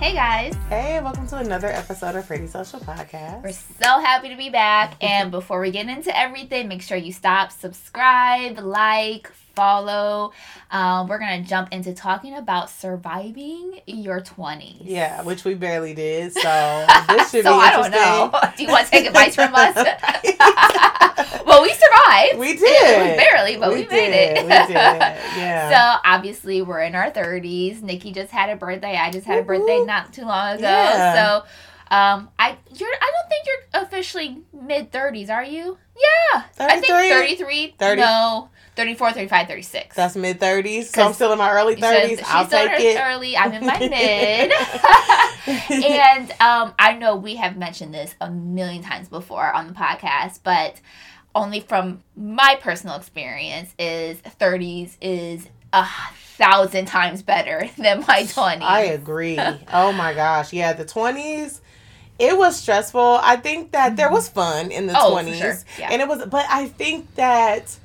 Hey guys. Hey, welcome to another episode of Pretty Social Podcast. We're so happy to be back. And before we get into everything, make sure you stop, subscribe, like, follow. Um, we're to jump into talking about surviving your 20s. Yeah, which we barely did. So this should so be I don't know. Do you want to take advice from us? well, we survived. We It did. was barely, but we, made did. it. We did. Yeah. So obviously we're in our thirties. Nikki just had a birthday. I just had a birthday not too long ago. Yeah. So um I you're I don't think you're officially mid thirties, are you? Yeah. I think 33? 33. 30. No. 34, 35, 36. That's mid thirties. So I'm still in my early thirties. she's I'll still take her it. early. I'm in my mid. and um, I know we have mentioned this a million times before on the podcast, but only from my personal experience is 30s is a thousand times better than my 20s. I agree. Oh my gosh. Yeah, the twenties. It was stressful. I think that there was fun in the Oh, for twenties. sure. Yeah. And it was but I think that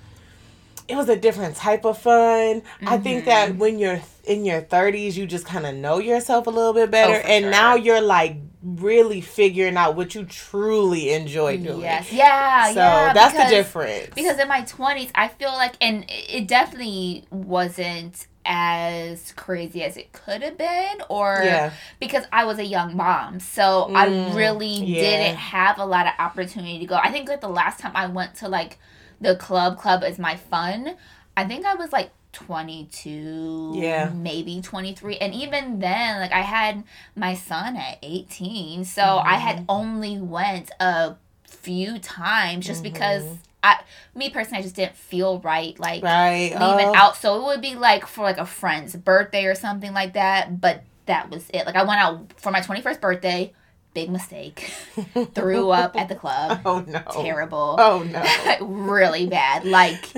it was a different type of fun. I think that when you're in your 30s, you just kind of know yourself a little bit better. Oh, and sure. now you're like really figuring out what you truly enjoy doing. Yes. Yeah. So yeah. that's because, the difference. Because in my 20s, I feel like, and it definitely wasn't as crazy as it could have been, or yeah. because I was a young mom. So I Mm, really yeah. didn't have a lot of opportunity to go. I think like the last time I went to like the club, club is my fun. I think I was like 22, Yeah. maybe 23. And even then, like I had my son at 18. So I had only went a few times just because Mhm. I me personally I just didn't feel right like Right. leaving Oh, out. So it would be like for like a friend's birthday or something like that. But that was it. Like I went out for my 21st birthday. Big mistake. Threw up at the club. Oh no. Terrible. Oh no. really bad. Like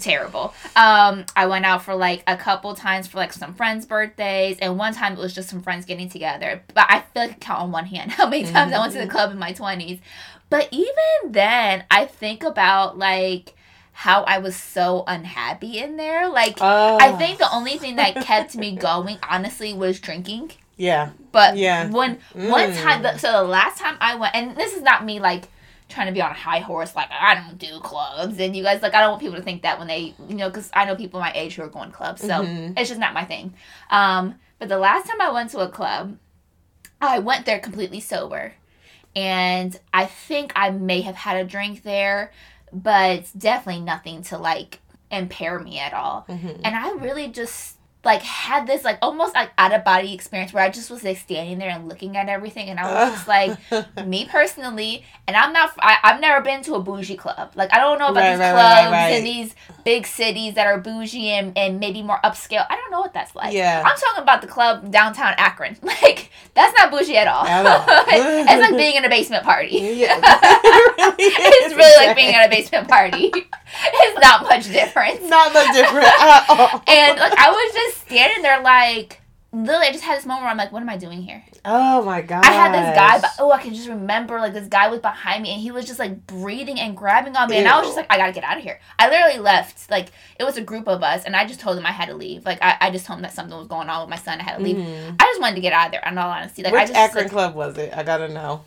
terrible. Um, I went out for like a couple times for like some friends' birthdays, and one time it was just some friends getting together. But I feel like I count on one hand how many times I went to the Mhm. club in my twenties. But even then, I think about like how I was so unhappy in there. Like Oh, I think the only thing that kept me going, honestly, was drinking. Yeah. But Yeah. when one Mm. time, the, so the last time I went, and this is not me like trying to be on a high horse, like I don't do clubs, and you guys like I don't want people to think that when they, you know, because I know people my age who are going to clubs, so Mhm. it's just not my thing. Um, but the last time I went to a club, I went there completely sober, and I think I may have had a drink there, but definitely nothing to like impair me at all Mhm. and I really just like had this like almost like out of body experience where I just was like standing there and looking at everything, and I was just like, me personally, and I'm not, I, I've never been to a bougie club. Like I don't know about Right, these right, clubs right, in these big cities that are bougie and, and maybe more upscale. I don't know what that's like. Yeah. I'm talking about the club downtown Akron. Like that's not bougie at all. It's like being in a basement party. Yeah. It really it's really like being at a basement party. it's not much difference. Not much different at all. And like I was just standing there like literally I just had this moment where I'm like, what am I doing here? Oh my god. I had this guy but oh I can just remember like this guy was behind me and he was just like breathing and grabbing on me and I was just like, I gotta get out of here. I literally left. Like it was a group of us and I just told him I had to leave. Like I, I just told him that something was going on with my son, I had to leave. Mhm. I just wanted to get out of there, in all honesty. Like Which I just Akron like, club was it? I gotta know.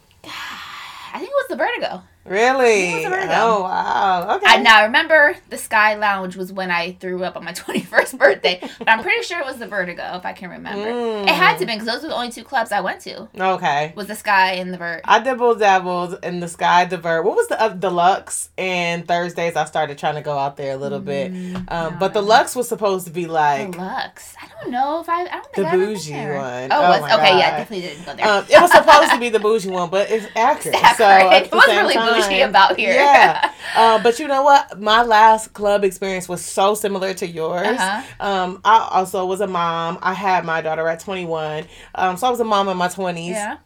I think it was the vertigo. Really? It was a Virgo. Oh wow. Okay. I now I remember the Sky Lounge was when I threw up on my 21st birthday, but I'm pretty sure it was the Vertigo if I can remember. Mm. It had to be because those were the only two clubs I went to. Okay. Was the Sky and the Vert. I dibble dabbled in the sky divert. What was the uh, deluxe? And Thursdays I started trying to go out there a little bit. Mm, Um, no, but the. Lux was supposed to be like Deluxe. I don't know if I. I don't the I bougie one. Oh, was my okay. Yeah, God. definitely didn't go there. Um, it was supposed to be the bougie one, but it's Akron. Stafford. So at it was really bougie about here. Yeah. Uh, but you know what? My last club experience was so similar to yours. Uh-huh. Um, I also was a mom. I had my daughter at 21. Um, so I was a mom in my 20s. Yeah.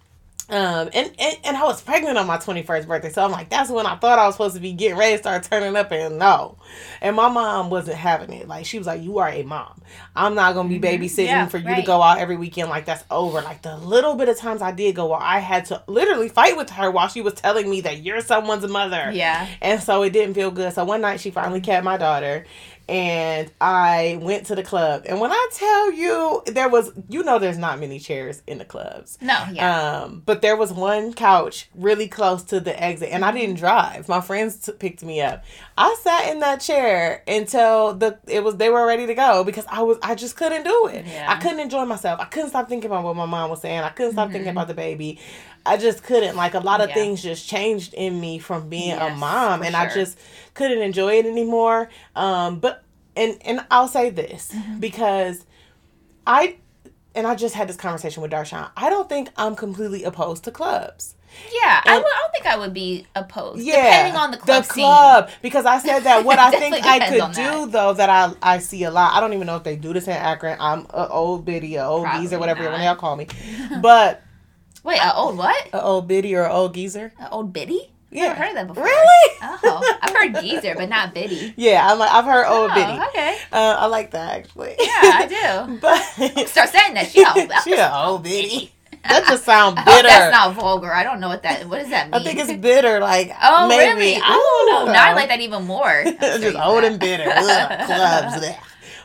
Um, and, and, and I was pregnant on my 21st birthday. So I'm like, that's when I thought I was supposed to be getting ready to start turning up. And no. And my mom wasn't having it. Like, she was like, you are a mom. I'm not going to be Mhm. babysitting Yeah, for you to go out every weekend. Like, that's over. Like, the little bit of times I did go out, I had to literally fight with her while she was telling me that you're someone's mother. Yeah. And so it didn't feel good. So one night she finally kept my daughter. And I went to the club. And when I tell you, there was, you know, there's not many chairs in the clubs. No, yeah. Um, but there was one couch really close to the exit, and I didn't drive. My friends t- picked me up. I sat in that chair until the it was they were ready to go because I was I just couldn't do it. Yeah. I couldn't enjoy myself. I couldn't stop thinking about what my mom was saying. I couldn't stop thinking Mhm. about the baby. I just couldn't. Like a lot of Yeah. things just changed in me from being a mom, and I just couldn't enjoy it anymore. Um, but and and I'll say this Mm-hmm. because I and I just had this conversation with Darshan. I don't think I'm completely opposed to clubs. yeah, I, and- would, I don't think I would be opposed. Yeah, Depending on the club scene. club, because I said that what I think I could do that. though that I I see a lot. I don't even know if they do this in Akron. I'm a old biddy, a old Probably geezer, whatever you not. want to call me, but Wait, an old what? a old biddy or a old geezer. An old biddy? Yeah, Never heard of that before. Really? Oh, I've heard geezer, but not biddy. Yeah, I'm like I've heard old oh, biddy. okay. Uh, I like that actually. Yeah, I do. but Start saying that. She, old. she old biddy. That just sound bitter. Oh, that's not vulgar. I don't know what that. What does that mean? I think it's bitter. Like Oh, maybe really? I don't Ooh, know. Now I like that even more. just old and bitter. Ugh, clubs.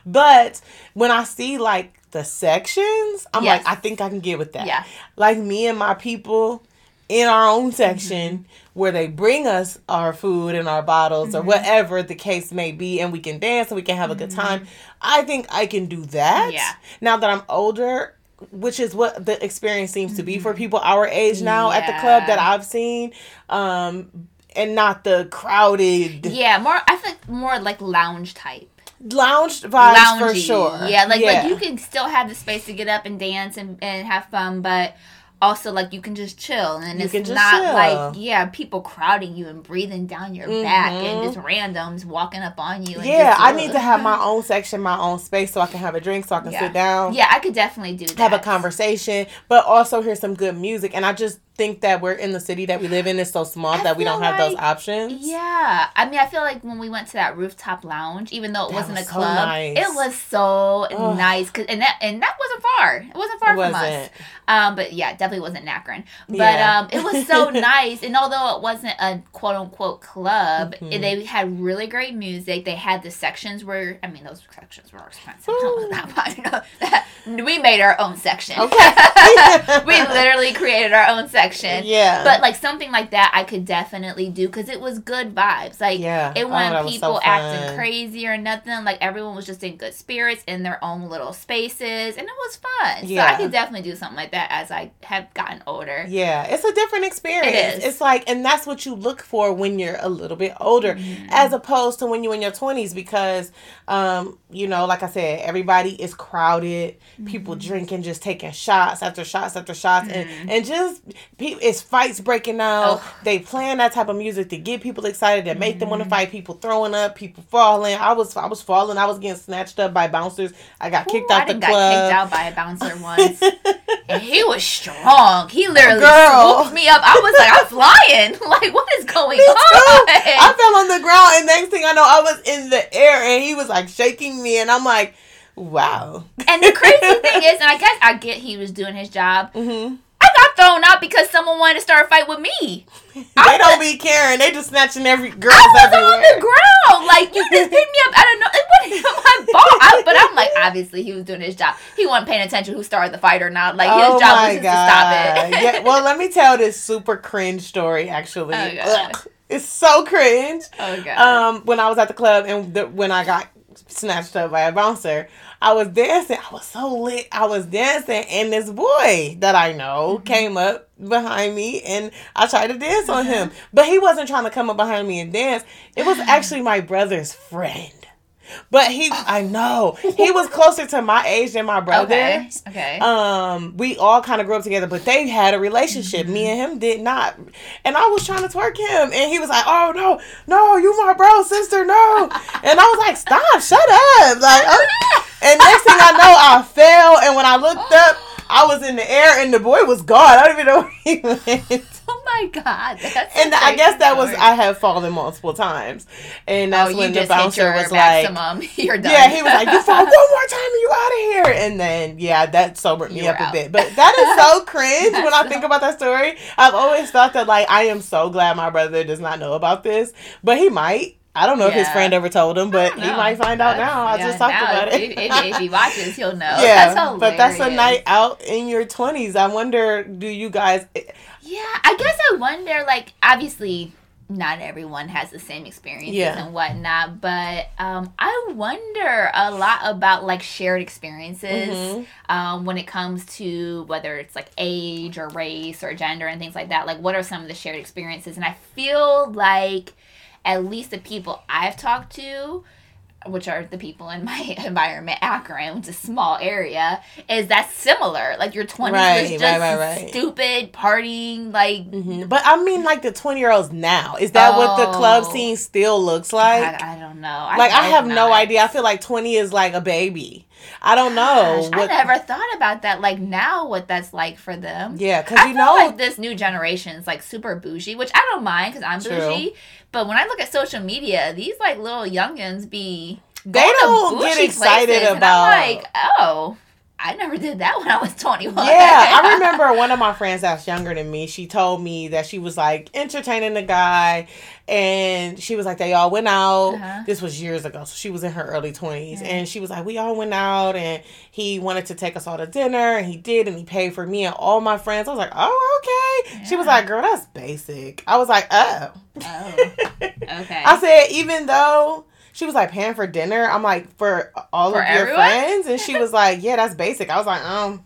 But when I see like the sections, I'm Yes. like, I think I can get with that. Yeah. Like me and my people in our own section Mm-hmm. where they bring us our food and our bottles or whatever the case may be, and we can dance and we can have a good time. I think I can do that. Mm-hmm. Yeah. Now that I'm older. Which is what the experience seems to be for people our age now at the club Mm-hmm. That I've seen, um, and not the crowded Yeah, more. I feel like more like lounge type. Lounge vibes Loungy. for sure. Yeah, like like you can still have the space to get up and dance and, and have fun, but also like you can just chill and You it's not chill. like yeah people crowding you and breathing down your back and Mhm. just randoms walking up on you. And Yeah, I need to have my own section, my own space, so I can have a drink, so I can Yeah. sit down, Yeah, I could definitely do that. have a conversation, but also hear some good music. And I just think that we're in the city that we live in is so small I that we don't have those options. Yeah, I mean, I feel like when we went to that rooftop lounge, even though it That wasn't was a so club, nice. it was so Ugh. nice. Cause and that and that wasn't far. It wasn't far It from us. wasn't. Um, but yeah, definitely wasn't Akron. But Yeah. um, it was so nice. And although it wasn't a quote unquote club, Mhm. they had really great music. They had the sections where I mean, those sections were expensive. We made our own section. Okay. we literally created our own section. Yeah. But like something like that, I could definitely do because it was good vibes. Like Yeah. it Oh, wasn't that was so people acting crazy or nothing. Like everyone was just in good spirits in their own little spaces, and it was fun. So Yeah. I could definitely do something like that as I have gotten older. Yeah, it's a different experience. It is. It's like, and that's what you look for when you're a little bit older, Mm-hmm. as opposed to when you're in your 20s, because, um, you know, like I said, everybody is crowded, people Mm-hmm. drinking, just taking shots after shots after shots, and, and just, pe- it's fights breaking out. Oh. They playing that type of music to get people excited, to make them Mm-hmm. want to fight, people throwing up, people falling. I was, I was falling, I was getting snatched up by bouncers. I got kicked Ooh, out I the done got kicked out by a bouncer once, and he was strong. He literally Girl. swooped me up. I was like, I'm flying. Like, what is going Me too. on? I fell on the ground, and next thing I know, I was in the air, and he was like shaking me, and I'm like, "Wow." And the crazy thing is, and I guess I get he was doing his job. hmm I got thrown out because someone wanted to start a fight with me. They don't be caring. They just snatching every girls I was everywhere. on the ground. Like you just picked me up. I don't know. It wasn't my fault. I, but I'm like, obviously he was doing his job. He wasn't paying attention who started the fight or not. Like his job was just to stop it. Oh yeah. Well, let me tell this super cringe story. Actually, Oh, it's so cringe. oh god. Um, when I was at the club and the, when I got snatched up by a bouncer, I was dancing. I was so lit. I was dancing, and this boy that I know Mm-hmm. came up behind me, and I tried to dance on him, but he wasn't trying to come up behind me and dance. It was actually my brother's friend. But he, I know, he was closer to my age than my brother. okay. Okay. Um, we all kind of grew up together, but they had a relationship. Me and him did not. And I was trying to twerk him, and he was like, "Oh no, no, you my bro, sister, no." And I was like, "Stop, shut up!" Like, uh, and next thing I know, I fell, and when I looked up, I was in the air, and the boy was gone. I don't even know where he went. Oh my god. And I guess that was. I have fallen multiple times, and that's oh, when the bouncer was like. You're done. yeah, he was like, "You fall one more time, and you out of here." And then, yeah, that sobered me up were a bit. But that is so cringe when I think about that story. I've always thought that, like, I am so glad my brother does not know about this, but he might. I don't know if his friend ever told him, but he might find out now. I yeah, just talked about it. If, if, if he watches, he'll know. yeah, that's but that's a night out in your twenties. I wonder, do you guys? Yeah, I guess I wonder. Like, obviously, not everyone has the same experiences Yeah. and whatnot, but um, I wonder a lot about like shared experiences Mhm. um, when it comes to whether it's like age or race or gender and things like that. Like, what are some of the shared experiences? And I feel like at least the people I've talked to. Which are the people in my environment, Akron, which is a small area, is that similar? Like your twenties Right, was just right, right. stupid partying, like Mhm. But I mean, like the twenty year olds now. Is that what the club Oh. scene still looks like? I, I don't know. like I hope have no idea. I feel like twenty is like a baby. I don't know. Gosh, I never thought about that. Like now, what that's like for them. Yeah, because you know, like this new generation is like super bougie, which I don't mind because I'm True. bougie. But when I look at social media, these like little youngins be they don't get excited about. Like, oh, I never did that when I was 21. Yeah, I remember one of my friends that's younger than me. She told me that she was like entertaining the guy, and she was like they all went out. Uh-huh. This was years ago, so she was in her early 20s Yeah. and she was like we all went out, and he wanted to take us all to dinner, and he did, and he paid for me and all my friends. I was like, oh okay. She was like, girl, that's basic. I was like, oh. Oh, okay. I said, even though she was like paying for dinner, I'm like, for all For of your friends? And she was like, yeah, that's basic. I was like, um,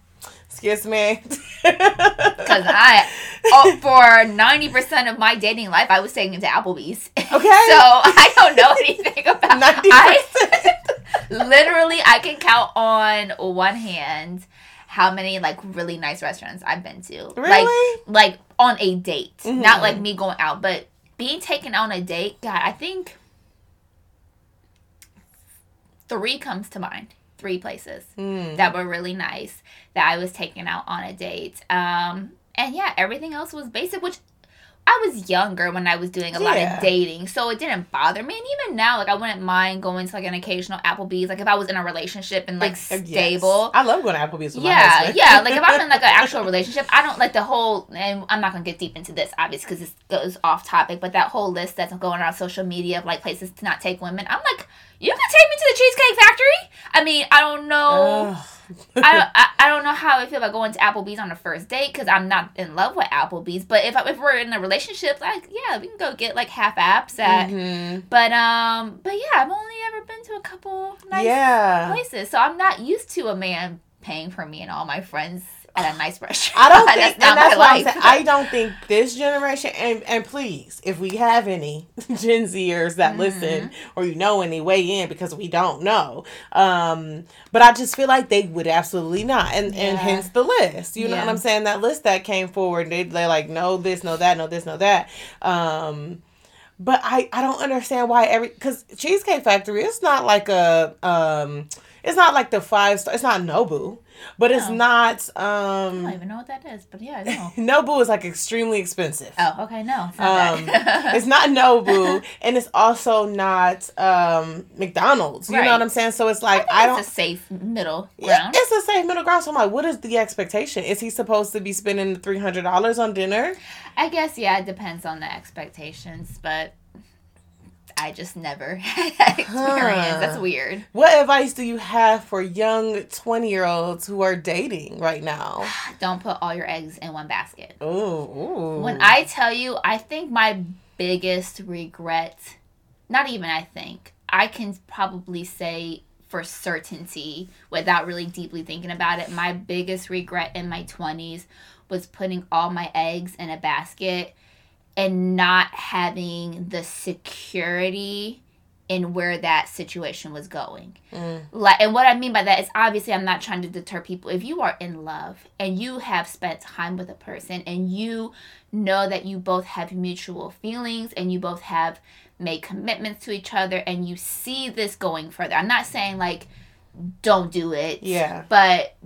excuse me. Because I, oh, for ninety percent of my dating life, I was taking it to Applebee's. Okay. so I don't know anything about. 90%. Literally, I can count on one hand how many like really nice restaurants I've been to. Like, Really? like on a date, Mhm. not like me going out, but being taken on a date. God, I think three comes to mind. Three places Mm. that were really nice that I was taken out on a date. Um, and yeah, everything else was basic, which I was younger when I was doing a lot of dating, so it didn't bother me. And even now, like I wouldn't mind going to like an occasional Applebee's, like if I was in a relationship and like Uh, yes. stable. I love going to Applebee's with Yeah, yeah. Like if I'm in like an actual relationship, I don't like the whole. And I'm not gonna get deep into this, obviously, because this goes off topic. But that whole list that's going around social media of like places to not take women, I'm like, you can take me to the Cheesecake Factory. I mean, I don't know. I, don't, I I don't know how I feel about going to Applebee's on a first date because I'm not in love with Applebee's. But if if we're in a relationship, like yeah, we can go get like half apps at. Mhm. But um, but yeah, I've only ever been to a couple nice Yeah. places, so I'm not used to a man paying for me and all my friends at a nice restaurant. I don't think, that's and not that's my what I'm life. saying. I don't think this generation, and and please, if we have any Gen Zers that Mm-hmm. listen or you know any, weigh in because we don't know. Um, but I just feel like they would absolutely not, and and hence the list. You know Yeah. what I'm saying? That list that came forward, they they like no this, no that, no this, no that. Um, but I I don't understand why every because Cheesecake Factory it's not like a um. It's not like the five star. It's not Nobu, but it's No. not. I um don't even know what that is, but yeah, I know. Nobu is like extremely expensive. oh, okay, no, it's not Um, it's not Nobu, and it's also not um, McDonald's. You know what I'm saying? So it's like I I, don't. It's a safe middle Yeah, ground. it's a safe middle ground. So I'm like, what is the expectation? Is he supposed to be spending three hundred dollars on dinner? I guess yeah, it depends on the expectations, but I just never had that experience. Huh. That's weird. What advice do you have for young twenty year olds who are dating right now? Don't put all your eggs in one basket. Ooh, ooh. When I tell you, I think my biggest regret, not even I think, I can probably say for certainty without really deeply thinking about it, my biggest regret in my 20s was putting all my eggs in a basket and not having the security in where that situation was going. Mm. Like and what I mean by that is obviously I'm not trying to deter people. If you are in love and you have spent time with a person and you know that you both have mutual feelings and you both have made commitments to each other and you see this going further. I'm not saying like don't do it. Yeah. But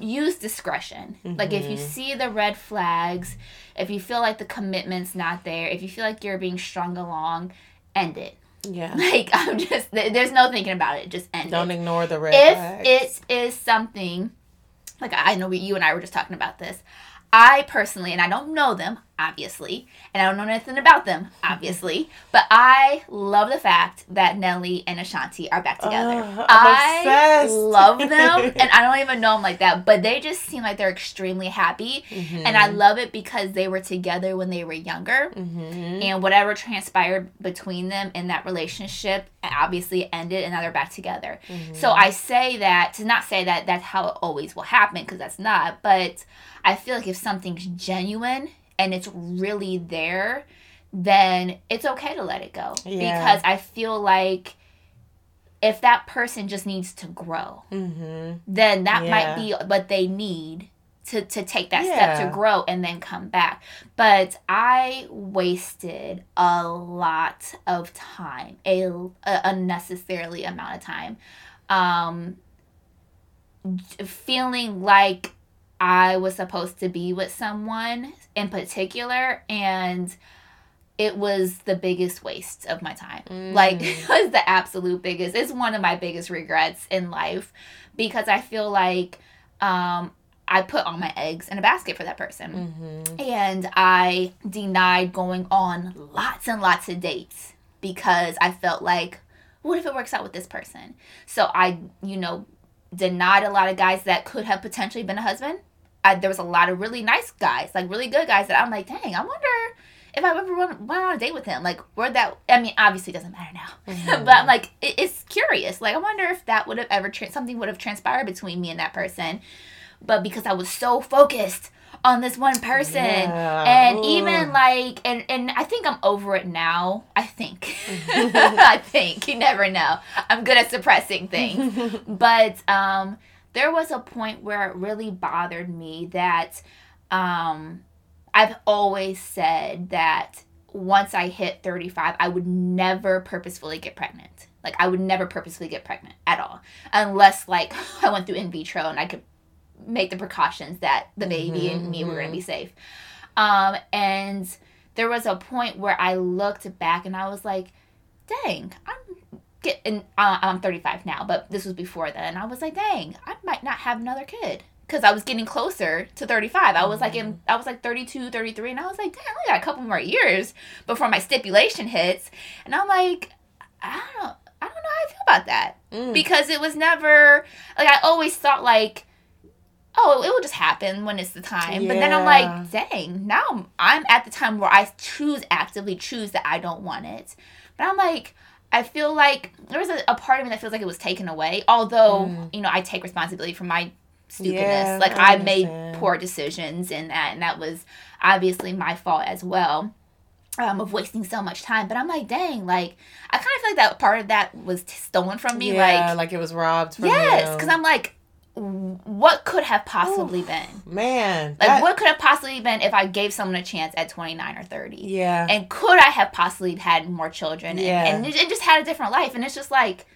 use discretion. Like if you Mhm. see the red flags, if you feel like the commitment's not there, if you feel like you're being strung along, end it. Yeah. Like I'm just there's no thinking about it. Just end it. Don't it. ignore the red If flags. it is something like I know we, you and I were just talking about this. I personally, and I don't know them, obviously, and I don't know anything about them, obviously. but I love the fact that Nelly and Ashanti are back together. Uh, I obsessed. love them, and I don't even know them like that, but they just seem like they're extremely happy, and I love it because they were together when they were younger, Mhm. and whatever transpired between them in that relationship obviously ended, and now they're back together. So I say that to not say that that's how it always will happen because that's not, but I feel like if something's genuine and it's really there, then it's okay to let it go Yeah. because I feel like if that person just needs to grow, Mhm. then that Yeah. might be what they need to, to take that step to grow and then come back. But I wasted a lot of time, a, a unnecessarily amount of time, um, feeling like I was supposed to be with someone in particular and it was the biggest waste of my time. Like it was the absolute biggest. It's one of my biggest regrets in life because I feel like um I put all my eggs in a basket for that person. Mhm. And I denied going on lots and lots of dates because I felt like, what if it works out with this person? So I, you know, denied a lot of guys that could have potentially been a husband. I, there was a lot of really nice guys, like really good guys that I'm like, dang, I wonder if I ever went, went on a date with him. Like, where that, I mean, obviously it doesn't matter now. Mm-hmm. but I'm like, it, it's curious. Like, I wonder if that would have ever, tra- something would have transpired between me and that person. But because I was so focused on this one person Yeah. and Ugh. even like and and I think I'm over it now. I think. I think. You never know. I'm good at suppressing things. but um there was a point where it really bothered me that um I've always said that once I hit 35, I would never purposefully get pregnant. Like I would never purposefully get pregnant at all, unless like I went through in vitro and I could make the precautions that the baby and me were going to be safe. Um, and there was a point where I looked back and I was like, dang, I'm getting, uh, I'm 35 now, but this was before then. I was like, dang, I might not have another kid. Cause I was getting closer to 35. I was like in, I was like 32, 33, and I was like, damn, I got a couple more years before my stipulation hits. And I'm like, I don't, know. I don't know how I feel about that Mm. because it was never like I always thought like oh it will just happen when it's the time. But then i'm like dang now I'm- at the time where i choose actively choose that i don't want it. But i'm like i feel like there was a, a part of me that feels like it was taken away although you know i take responsibility for my stupidness. Yeah, like I i made poor decisions in that and that was obviously my fault as well um, of wasting so much time. But i'm like dang like i kind of feel like that part of that was t- stolen from me yeah, like like, it was robbed from Yes, because I'm like, what could have possibly been? man. Like, that- what could have possibly been if I gave someone a chance at 29 or 30? Yeah. And could I have possibly had more children Yeah. and, and, and just had a different life? And it's just like,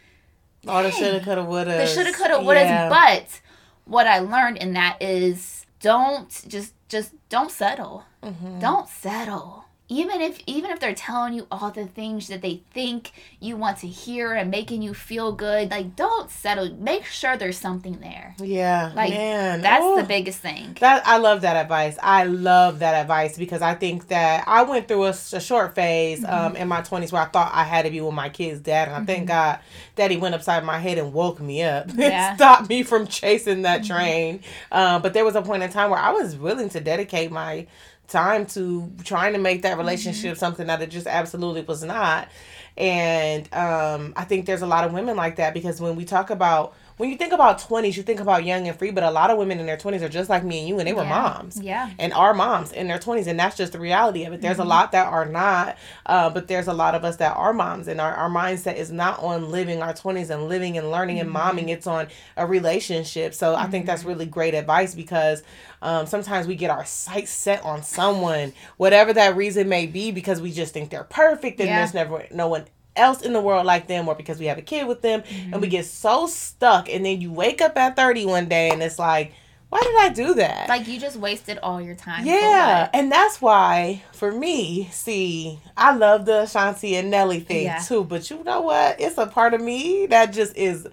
All the shoulda, coulda, woulda. the shoulda, coulda, woulda. But what I learned in that is don't just, just don't settle. Mm-hmm. Don't settle. Even if even if they're telling you all the things that they think you want to hear and making you feel good, like don't settle. Make sure there's something there. Yeah, Like man. that's the biggest thing. That I love that advice. I love that advice because I think that I went through a short phase Mm-hmm. um, in my twenties where I thought I had to be with my kid's dad, and I thank God that he went upside my head and woke me up, Yeah. Mm-hmm. and stopped me from chasing that train. Uh, but there was a point in time where I was willing to dedicate my time to trying to make that relationship something that it just absolutely was not. And um, I think there's a lot of women like that because when we talk about when you think about 20s, you think about young and free, but a lot of women in their 20s are just like me and you, and they were Yeah. moms. Yeah. and are moms in their 20s and that's just the reality of it. There's a lot that are not uh, but there's a lot of us that are moms and our, our mindset is not on living our 20s and living and learning and momming. It's on a relationship. So i think that's really great advice because um, sometimes we get our sights set on someone whatever that reason may be because we just think they're perfect and Yeah. there's never no one else in the world like them or because we have a kid with them and we mm-hmm. get so stuck and then you wake up at 30 one day and it's like why did i do that Like you just wasted all your time. yeah, and that's why for me, see, I love the Ashanti and Nelly thing Yeah. too. But you know what? It's a part of me that just is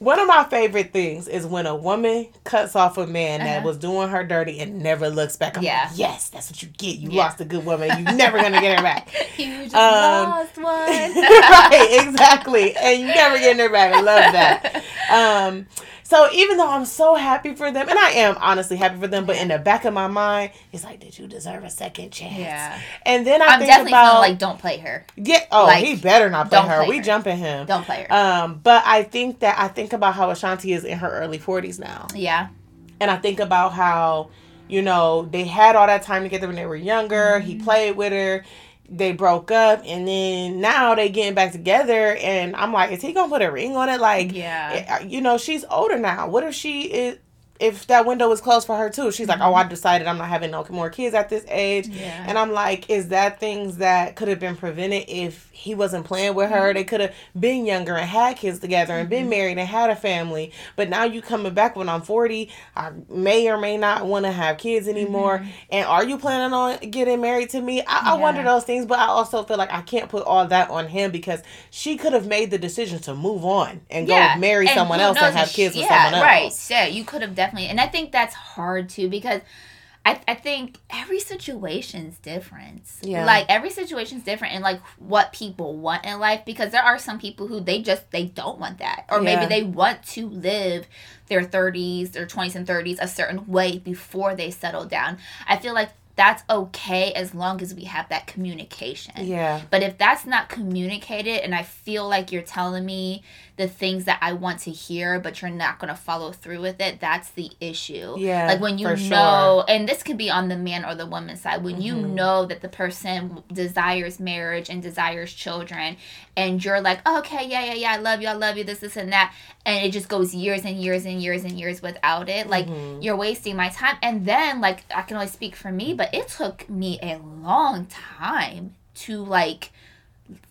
one of my favorite things is when a woman cuts off a man that Uh-huh. was doing her dirty and never looks back. I'm Yeah. like, yes, that's what you get. You Yeah. lost a good woman. You're never gonna get her back. You just Um, lost one. right, exactly. And you never getting her back. I love that. Um, so even though I'm so happy for them, and I am honestly happy for them, but in the back of my mind, it's like, did you deserve a second chance? Yeah. And then I I'm think definitely about like don't play her. yeah. Oh, like, he better not play her. play we her. jumping him. Don't play her. Um, but I think that I think about how Ashanti is in her early 40s now. yeah. And I think about how, you know, they had all that time together when they were younger. He Mm-hmm. played with her. They broke up and then now they getting back together and I'm like, is he gonna put a ring on it? Like Yeah. eh, you know, she's older now. What if she is if that window was closed for her too? She's like, Oh, I mm-hmm. decided I'm not having no more kids at this age. Mm-hmm. Yeah. And I'm like, is that things that could have been prevented if he wasn't playing with her? They mm-hmm. could have been younger and had kids together and been mm-hmm. married and had a family. But now you coming back when I'm 40, I may or may not want to have kids anymore. And are you planning on getting married to me? I, I wonder those things, but I also feel like I can't put all that on him because she could have made the decision to move on and go marry And someone else and have kids she- with yeah, someone else. Right. Yeah, you could have definitely, and I think that's hard too because I, I think every situation's different. Yeah. Like every situation's different and like what people want in life because there are some people who they just they don't want that. Or maybe they want to live their 30s, their 20s and 30s a certain way before they settle down. I feel like that's okay as long as we have that communication. Yeah. But if that's not communicated and I feel like you're telling me the things that I want to hear, but you're not going to follow through with it, that's the issue. Yeah, Like when you know, and this could be on the man or the woman side, when you Mhm. know that the person desires marriage and desires children, and you're like, okay, yeah, yeah, yeah, I love you, I love you, this, this, and that. And it just goes years and years and years and years without it. Like, Mhm. you're wasting my time. And then, like, I can only speak for me, but it took me a long time to, like,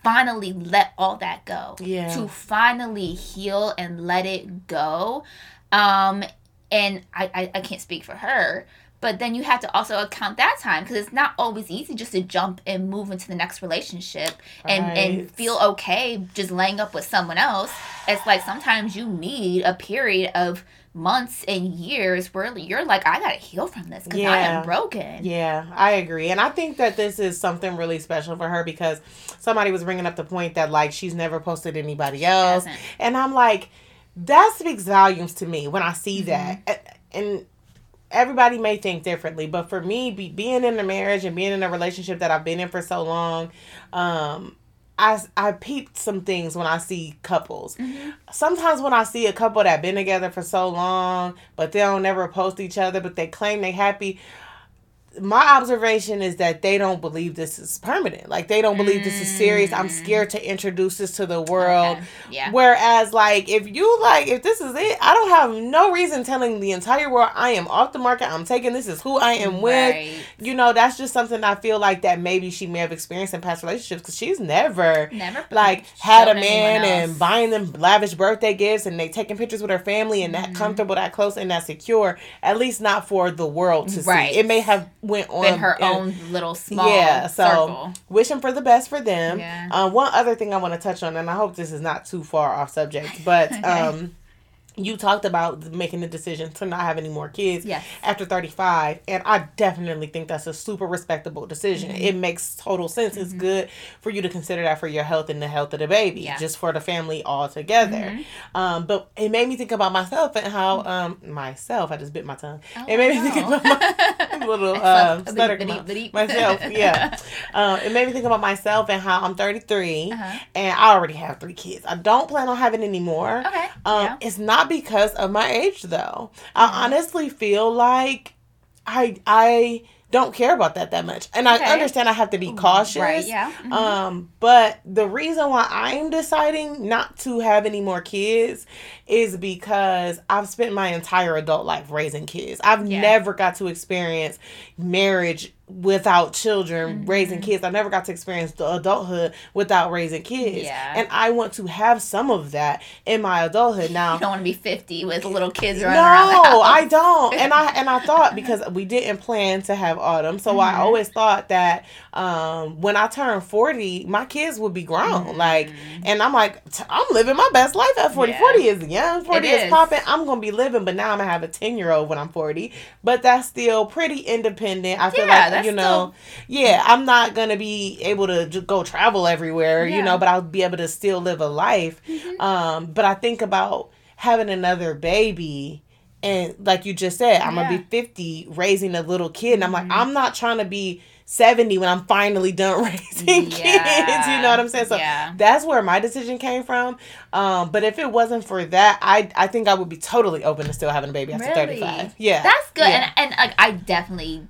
finally let all that go Yeah. to finally heal and let it go um and I, I i can't speak for her but then you have to also account that time because it's not always easy just to jump and move into the next relationship and Right. and feel okay just laying up with someone else it's like sometimes you need a period of months and years where you're like i gotta heal from this because i am broken Yeah, I agree. And I think that this is something really special for her because somebody was bringing up the point that, like, she's never posted anybody else. And I'm like, that speaks volumes to me when I see Mm-hmm. that. And everybody may think differently, but for me, be, being in a marriage and being in a relationship that I've been in for so long, um, I, I peeped some things when I see couples. Mm-hmm. Sometimes when I see a couple that been together for so long, but they don't never post each other, but they claim they happy. My observation is that they don't believe this is permanent. Like they don't believe this is serious. I'm scared to introduce this to the world. Okay. yeah Whereas, like, if you like, if this is it, I don't have no reason telling the entire world I am off the market. I'm taking this is who I am with. You know, that's just something I feel like that maybe she may have experienced in past relationships because she's never never like had a man and buying them lavish birthday gifts and they taking pictures with her family and Mm-hmm. that comfortable, that close, and that secure. At least not for the world to Right. see. It may have went on been her in- own little small yeah, so circle. wishing for the best for them. Yeah. Um, one other thing I want to touch on, and I hope this is not too far off subject, but Okay. um, you talked about making the decision to not have any more kids Yes. after 35 and i definitely think that's a super respectable decision Mm-hmm. it makes total sense it's good for you to consider that for your health and the health of the baby Yeah. just for the family all together Mhm. um, but it made me think about myself and how um, myself i just bit my tongue Oh, it made me think about my little uh, stutter bitty, come out. bitty. myself yeah uh, it made me think about myself and how i'm 33 Uh-huh. and i already have three kids i don't plan on having any more Okay. um, yeah. It's not because of my age, though. I honestly feel like I I don't care about that that much, and Okay. I understand I have to be cautious. Right. Yeah. Mhm. Um, but the reason why I'm deciding not to have any more kids is because I've spent my entire adult life raising kids. I've Yeah. never got to experience marriage without children raising kids i never got to experience the adulthood without raising kids Yeah. and i want to have some of that in my adulthood now You don't want to be 50 with little kids running around no, house. I don't. And I and I thought because we didn't plan to have autumn, so I Mm-hmm. always thought that um, when I turned forty, my kids would be grown. Like, and I'm like, t- I'm living my best life at 40. Mm-hmm. Yeah. 40 is young. 40 It is, is. popping. I'm gonna be living, but now I'm gonna have a 10 year old when I'm 40. But that's still pretty independent. I feel Yeah, like that's you know, yeah, I'm not gonna be able to go travel everywhere, you Yeah. Mm-hmm. know, but I'll be able to still live a life. Um, but I think about having another baby and like you just said, I'm gonna be 50 raising a little kid, and I'm like, Mhm. I'm not trying to be 70 when I'm finally done raising kids. You know what I'm saying? So yeah. that's where my decision came from. Um, but if it wasn't for that, I I think I would be totally open to still having a baby after Really? 35. Yeah, That's good. Yeah. And, and like, I definitely,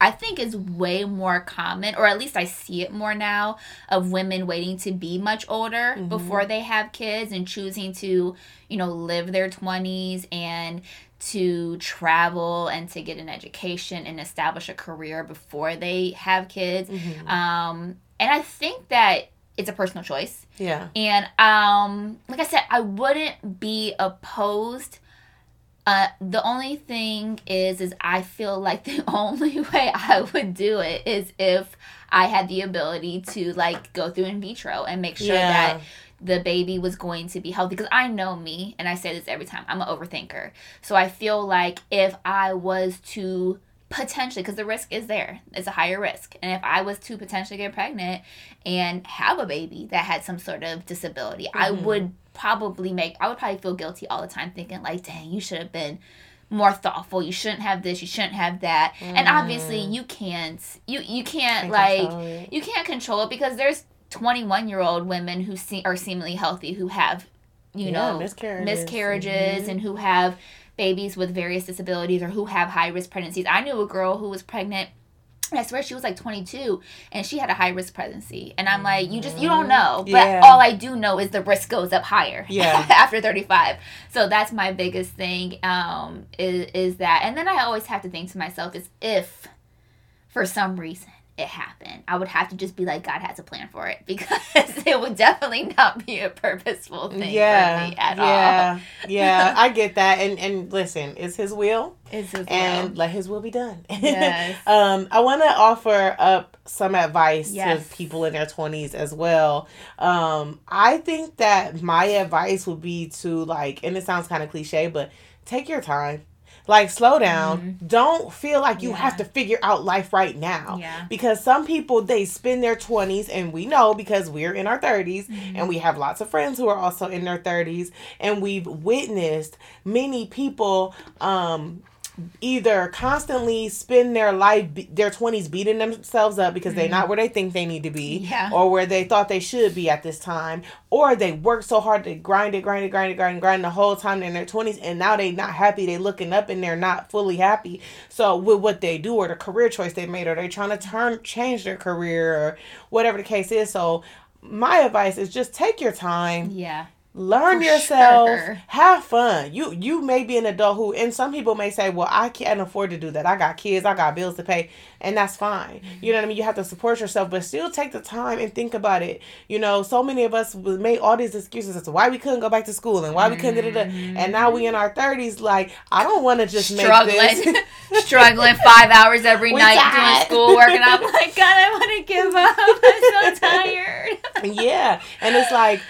I think is way more common, or at least I see it more now, of women waiting to be much older Mm-hmm. before they have kids and choosing to, you know, live their 20s and to travel and to get an education and establish a career before they have kids. Mhm. Um, and I think that it's a personal choice. yeah, And um, like I said, I wouldn't be opposed. Uh, the only thing is, is I feel like the only way I would do it is if I had the ability to like go through in vitro and make sure Yeah. that the baby was going to be healthy. Because I know me, and I say this every time, I'm an overthinker. So I feel like if I was to potentially, because the risk is there, it's a higher risk. And if I was to potentially get pregnant and have a baby that had some sort of disability, I Mhm. would probably make, I would probably feel guilty all the time thinking, like, dang, you should have been more thoughtful. You shouldn't have this, you shouldn't have that. And obviously, Mm. you can't, you, you can't, like, you can't control it because there's 21 year old women who se- are seemingly healthy who have you Yeah, know miscarriages. miscarriages Mhm. and who have babies with various disabilities or who have high risk pregnancies i knew a girl who was pregnant I swear she was like 22 and she had a high risk pregnancy. And I'm like, you just, you don't know. But Yeah. all I do know is the risk goes up higher Yeah. after 35. So that's my biggest thing um, is, is that. And then I always have to think to myself is if for some reason it happened, I would have to just be like, God has a plan for it because it would definitely not be a purposeful thing yeah, for me at yeah, yeah. I get that, and and listen, it's His will. It's as and well. let His will be done. Yes. um, I want to offer up some advice Yes. to people in their twenties as well. Um, I think that my advice would be to like, and it sounds kind of cliche, but take your time. Like slow down. Don't feel like you Mm-hmm. Yeah. have to figure out life right now. Yeah. Because some people they spend their 20s and we know because we're in our 30s Mm-hmm. and we have lots of friends who are also in their 30s and we've witnessed many people um either constantly spend their life their 20s beating themselves up because they're not where they think they need to be Mm-hmm. Yeah. or where they thought they should be at this time or they work so hard to grind it grind it grind it grind it grind the whole time in their 20s and now they're not happy they looking up and they're not fully happy so with what they do or the career choice they made or they're trying to turn change their career or whatever the case is so my advice is just take your time Yeah. Learn For yourself sure. have fun you you may be an adult who and some people may say well i can't afford to do that i got kids i got bills to pay and that's fine you mm-hmm. know what i mean you have to support yourself but still take the time and think about it you know so many of us made all these excuses as to why we couldn't go back to school and why we couldn't da, da. and now we in mm-hmm. our 30s like i don't want to just struggling, struggling five hours every We night tired. doing schoolwork, and I'm like, God, I want to give up. I'm so tired. yeah and it's like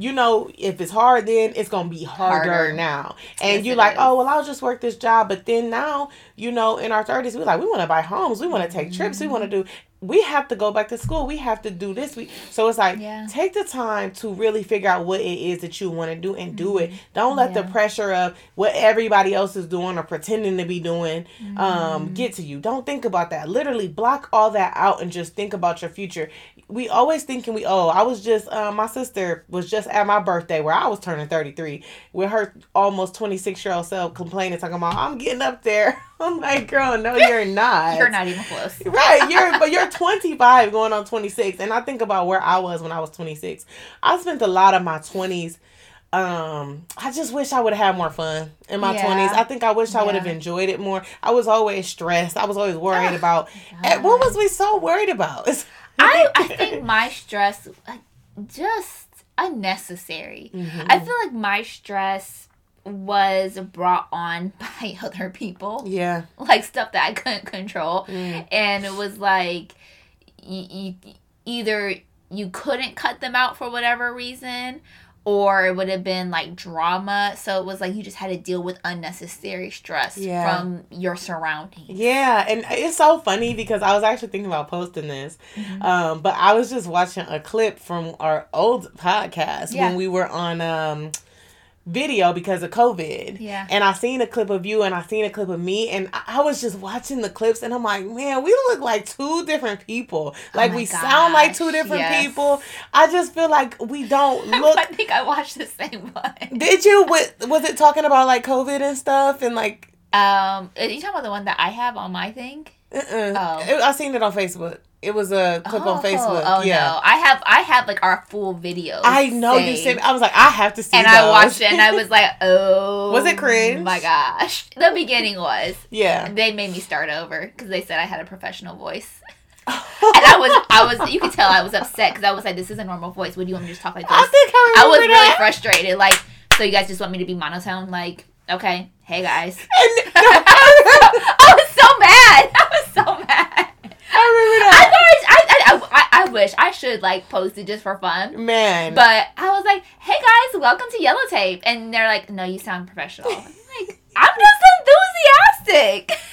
you know if it's hard then it's gonna be harder, Harder. now and Yes, you're like oh, is. oh well i'll just work this job but then now you know in our 30s we're like we want to buy homes we want to take trips we want to do we have to go back to school. We have to do this. We so it's like Yeah. take the time to really figure out what it is that you want to do and do it. Don't let the Mm-hmm. Pressure of what everybody else is doing or pretending to be doing Mm-hmm. um get to you. Don't think about that. Literally block all that out and just think about your future. We always thinking we oh i was just uh, my sister was just at my birthday where i was turning 33 with her almost 26 year old self complaining talking about i'm getting up there. I'm like girl no you're not. You're not even close. right you're but you're 25 going on 26 and i think about where i was when i was 26 i spent a lot of my 20s um I just wish I would have had more fun in my Yeah. 20s. I think I wish I would have enjoyed it more. I was always stressed. I was always worried Oh, about and what was we so worried about? I, I think my stress just unnecessary. Mhm. I feel like my stress was brought on by other people, yeah. like stuff that I couldn't control, Mm. and it was like you, you either you couldn't cut them out for whatever reason. Or it would have been like drama. So it was like you just had to deal with unnecessary stress Yeah. from your surroundings. Yeah, and it's so funny because I was actually thinking about posting this, Mhm. um, but I was just watching a clip from our old podcast Yeah. when we were on um, video because of COVID. Yeah. And I seen a clip of you and I seen a clip of me and I I was just watching the clips and I'm like, man, we look like two different people. Like Oh we sound like two different yes. people. I just feel like we don't look I think I watched the same one. Did you with was it talking about like COVID and stuff and like Um, are you talking about the one that I have on my thing? Uh-uh. Oh. I seen it on Facebook. It was a clip on oh. Facebook. Oh yeah. no, I have I have like our full video. I know you said I was like, I have to see and I watched it and I was like, oh, Was it cringe? My gosh, the beginning was. Yeah. They made me start over because they said I had a professional voice, and I was I was you could tell I was upset because I was like, this is a normal voice. Do you want me to just talk like this? I think I I was really frustrated. Like, so you guys just want me to be monotone? Like, okay, hey guys. And- I was so mad. I so mad. I remember I that. thought I, I, I, I wish I should like post it just for fun. Man. But I was like, hey guys, welcome to Yellow Tape. And they're like, no, you sound professional. Like, I'm just enthusiastic.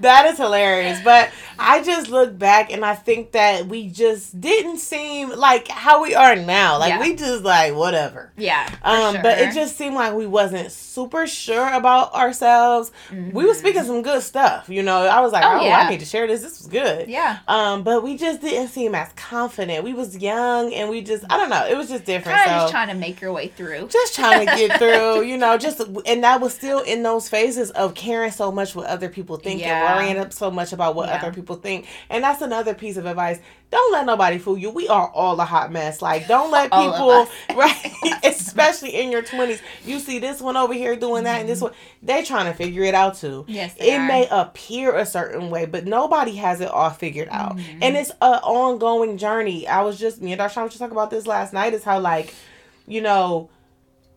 that is hilarious. But I just look back and I think that we just didn't seem like how we are now. Like Yeah. we just like whatever. yeah. Um, but it just seemed like we wasn't super sure about ourselves. We were Mhm. speaking some good stuff, you know. I was like, Oh, oh, yeah. I need to share this. This was good. Yeah. Um, but we just didn't seem as confident. We was young and we just I don't know. It was just different. Kind so just trying to make your way through. just trying to get through, you know, just and that was still in those phases of caring so much what other people think Yeah. and worrying up so much about what Yeah. other people think. And that's another piece of advice. Don't let nobody fool you. We are all a hot mess. Like don't let people right especially in your twenties. You see this one over here doing that and this one they trying to figure it out too. Yes, they It are. may appear a certain way, but nobody has it all figured out. Mhm. And it's an ongoing journey. I was just me and Darshan was just talking about this last night, is how like, you know,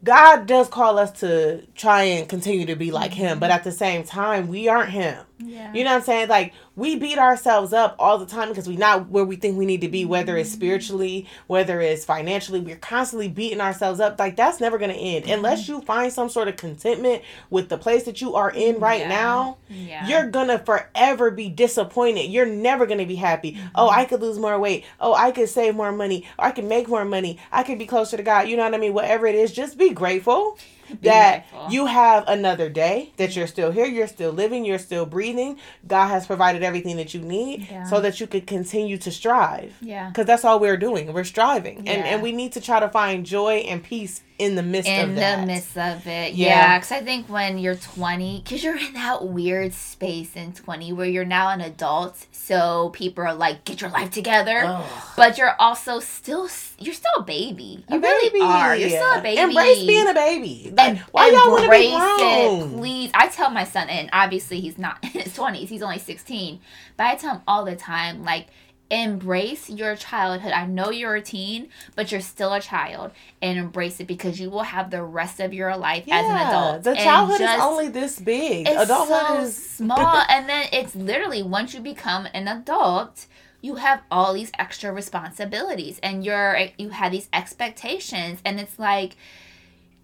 God does call us to try and continue to be like him, but at the same time, we aren't him. Yeah. You know what I'm saying? Like we beat ourselves up all the time because we're not where we think we need to be, whether it's mm-hmm. spiritually, whether it's financially. We're constantly beating ourselves up. Like that's never gonna end mm-hmm. unless you find some sort of contentment with the place that you are in right Yeah. now. yeah. You're gonna forever be disappointed. You're never gonna be happy. Mm-hmm. Oh, I could lose more weight. Oh, I could save more money. Or I could make more money. I could be closer to God. You know what I mean? Whatever it is, just be grateful that you have another day, that you're still here, you're still living, you're still breathing. God has provided everything that you need Yeah. so that you could continue to strive. yeah. Because that's all we're doing. We're striving. And Yeah. and we need to try to find joy and peace in the midst in of that. the midst of it Yeah. yeah because i think when you're 20 because you're in that weird space in 20 where you're now an adult so people are like get your life together but you're also still you're still a baby you A really baby. are you're still a baby Embrace being a baby. Like, and why y'all want to be embrace grown? it, please. I tell my son, and obviously he's not in his twenties; he's only sixteen. But I tell him all the time, like, embrace your childhood. I know you're a teen, but you're still a child, and embrace it because you will have the rest of your life as an adult. The childhood is only this big. Adulthood so is small, and then it's literally once you become an adult. You have all these extra responsibilities, and you're you have these expectations, and it's like,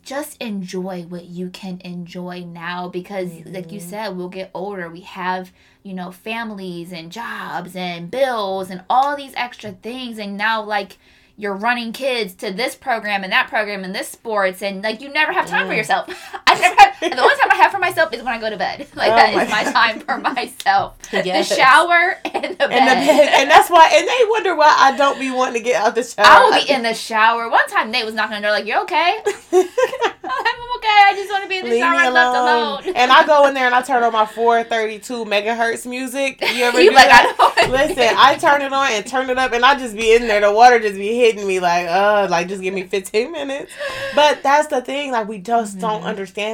just enjoy what you can enjoy now because like you Mhm. said we'll get older we have you know families and jobs and bills and all these extra things and now like you're running kids to this program and that program and this sports and like you never have time for Mm. yourself i never have the only time i have for myself is when i go to bed like Oh that my is my time for myself Yes. the shower and the bed, and the bed, and that's why. And they wonder why I don't be wanting to get out the shower. I will be in the shower. One time Nate was knocking on the door like, "You're okay?" I'm okay. I just want to be in the Leave shower left alone. and I go in there and I turn on my 432 megahertz music. You ever You do like, that? it Listen. I turn it on and turn it up, and I just be in there. The water just be hitting me like, uh, like just give me 15 minutes. But that's the thing, like we just don't Mhm.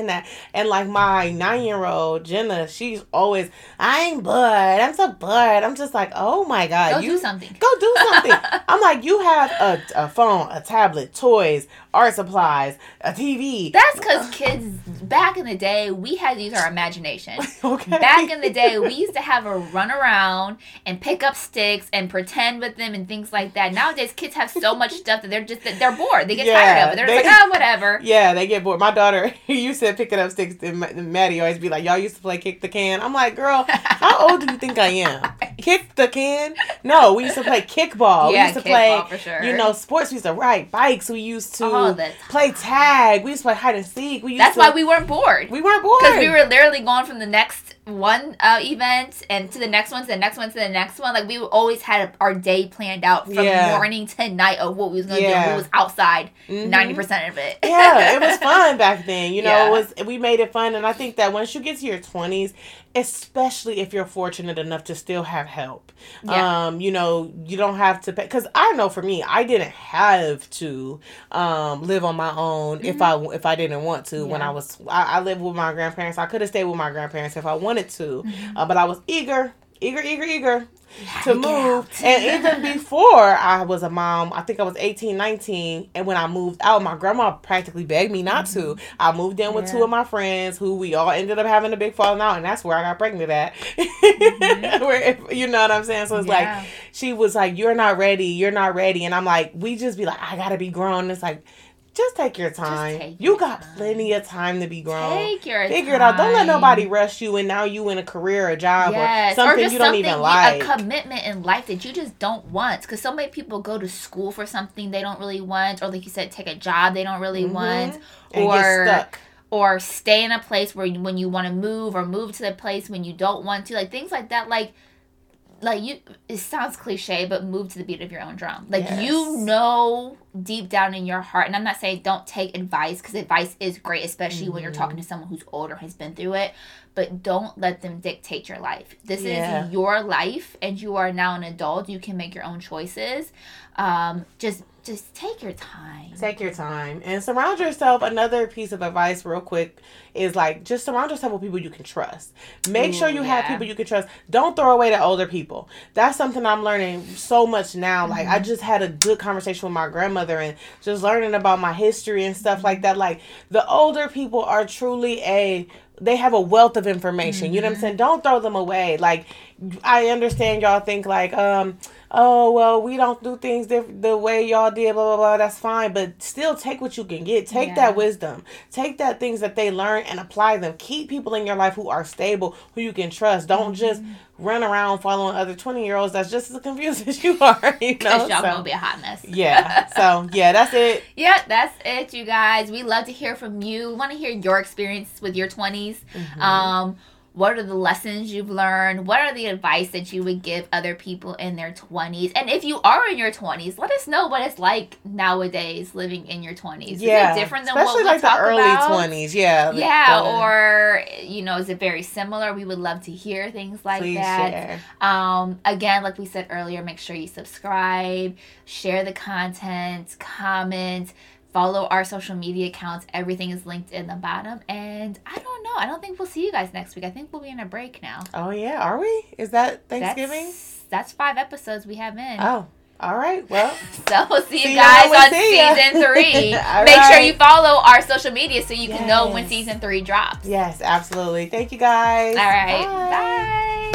That. And like my nine year old Jenna, she's always, I'm bored. I'm so bored. I'm just like, oh my god, Go you do something. Go do something. I'm like, you have a, a phone, a tablet, toys, art supplies, a TV. That's because kids back in the day we had to use our imagination. okay. Back in the day, we used to have a run around and pick up sticks and pretend with them and things like that. Nowadays, kids have so much stuff that they're just they're bored. They get Yeah, tired of it. They're just they- like, ah, whatever. Yeah, they get bored. My daughter, you said picking up sticks, and Maddie always be like, "Y'all used to play kick the can." I'm like, "Girl, how old do you think I am? Kick the can? No, we used to play kickball. we used to play, for sure. you know, sports. We used to ride bikes. We used to play tag. We used to play hide and seek. We used That's to, why we weren't bored. we weren't bored Because we were literally going from the next one uh, event and to the next one to the next one to the next one. Like we always had our day planned out from Yeah. morning to night of what we was gonna do. Yeah. We was outside Mhm. 90 percent of it. yeah, it was fun back then. You know, Yeah. it was we made it fun, and I think that once you get to your twenties, especially if you're fortunate enough to still have help, um, you know, you don't have to pay. Because I know for me, I didn't have to um live on my own if I if I didn't want to. When Mm-hmm. I was, I, I lived with my grandparents. I could have stayed with my grandparents if I wanted to, Mm-hmm. uh, but I was eager, eager, eager, eager to move. And even before I was a mom, I think I was 18, 19. And when I moved out, my grandma practically begged me not to. I moved in with two Mm-hmm. Of my friends who we all ended up having a big falling out. And that's where I got pregnant at. where, if, you know what I'm saying? So it's Mm-hmm. Yeah. like, she was like, You're not ready. You're not ready. And I'm like, We just be like, I got to be grown. It's like, just take your time. take you your got time. plenty of time to be grown. Take your time. Figure it out. Don't let nobody rush you, and now you in a career, a job, Yes, or something just you don't something even like. A commitment in life that you just don't want. Because so many people go to school for something they don't really want, or like you said, take a job they don't really Mhm. want, and or stuck. or stay in a place where when you want to move, or move to the place when you don't want to, like things like that. Like, like you, it sounds cliche, but move to the beat of your own drum. Like you know deep down in your heart, and I'm not saying don't take advice because advice is great, especially when you're talking to someone who's older, has been through it. But don't let them dictate your life. This Yeah. is your life, and you are now an adult. You can make your own choices. Um, just, just take your time. Take your time and surround yourself. Another piece of advice, real quick, is like just surround yourself with people you can trust. Make Ooh, sure you have people you can trust. Don't throw away the older people. That's something I'm learning so much now. Like Mm-hmm. I just had a good conversation with my grandmother and just learning about my history and stuff like that. Like the older people are truly a they have a wealth of information. You know Mm-hmm. what I'm saying? Don't throw them away. Like I understand y'all think like um oh well we don't do things diff- the way y'all did blah blah blah that's fine but still take what you can get take Yeah. that wisdom take that things that they learn and apply them keep people in your life who are stable who you can trust don't just Mm-hmm. run around following other 20 year olds that's just as confused as you are you know y'all so, gonna be a hot mess. yeah so yeah that's it Yeah, that's it, you guys. We love to hear from you. Want to hear your experience with your 20s. Mm-hmm. Um, what are the lessons you've learned? What are the advice that you would give other people in their 20s? And if you are in your 20s, let us know what it's like nowadays living in your 20s. yeah Is it different than especially what we like talk the early about? 20s yeah Yeah, the- or you know, is it very similar? We would love to hear things like please that. Um, again, like we said earlier, make sure you subscribe, share the content, comment, follow our social media accounts. Everything is linked in the bottom. And I don't know. I don't think we'll see you guys next week. I think we'll be in a break now. oh yeah are we is that thanksgiving That's, that's five episodes we have in. oh all right well So we'll see you See ya guys on we see ya. season three. Make sure you follow our social media so you can know when season three drops. yes absolutely thank you guys All right. Bye.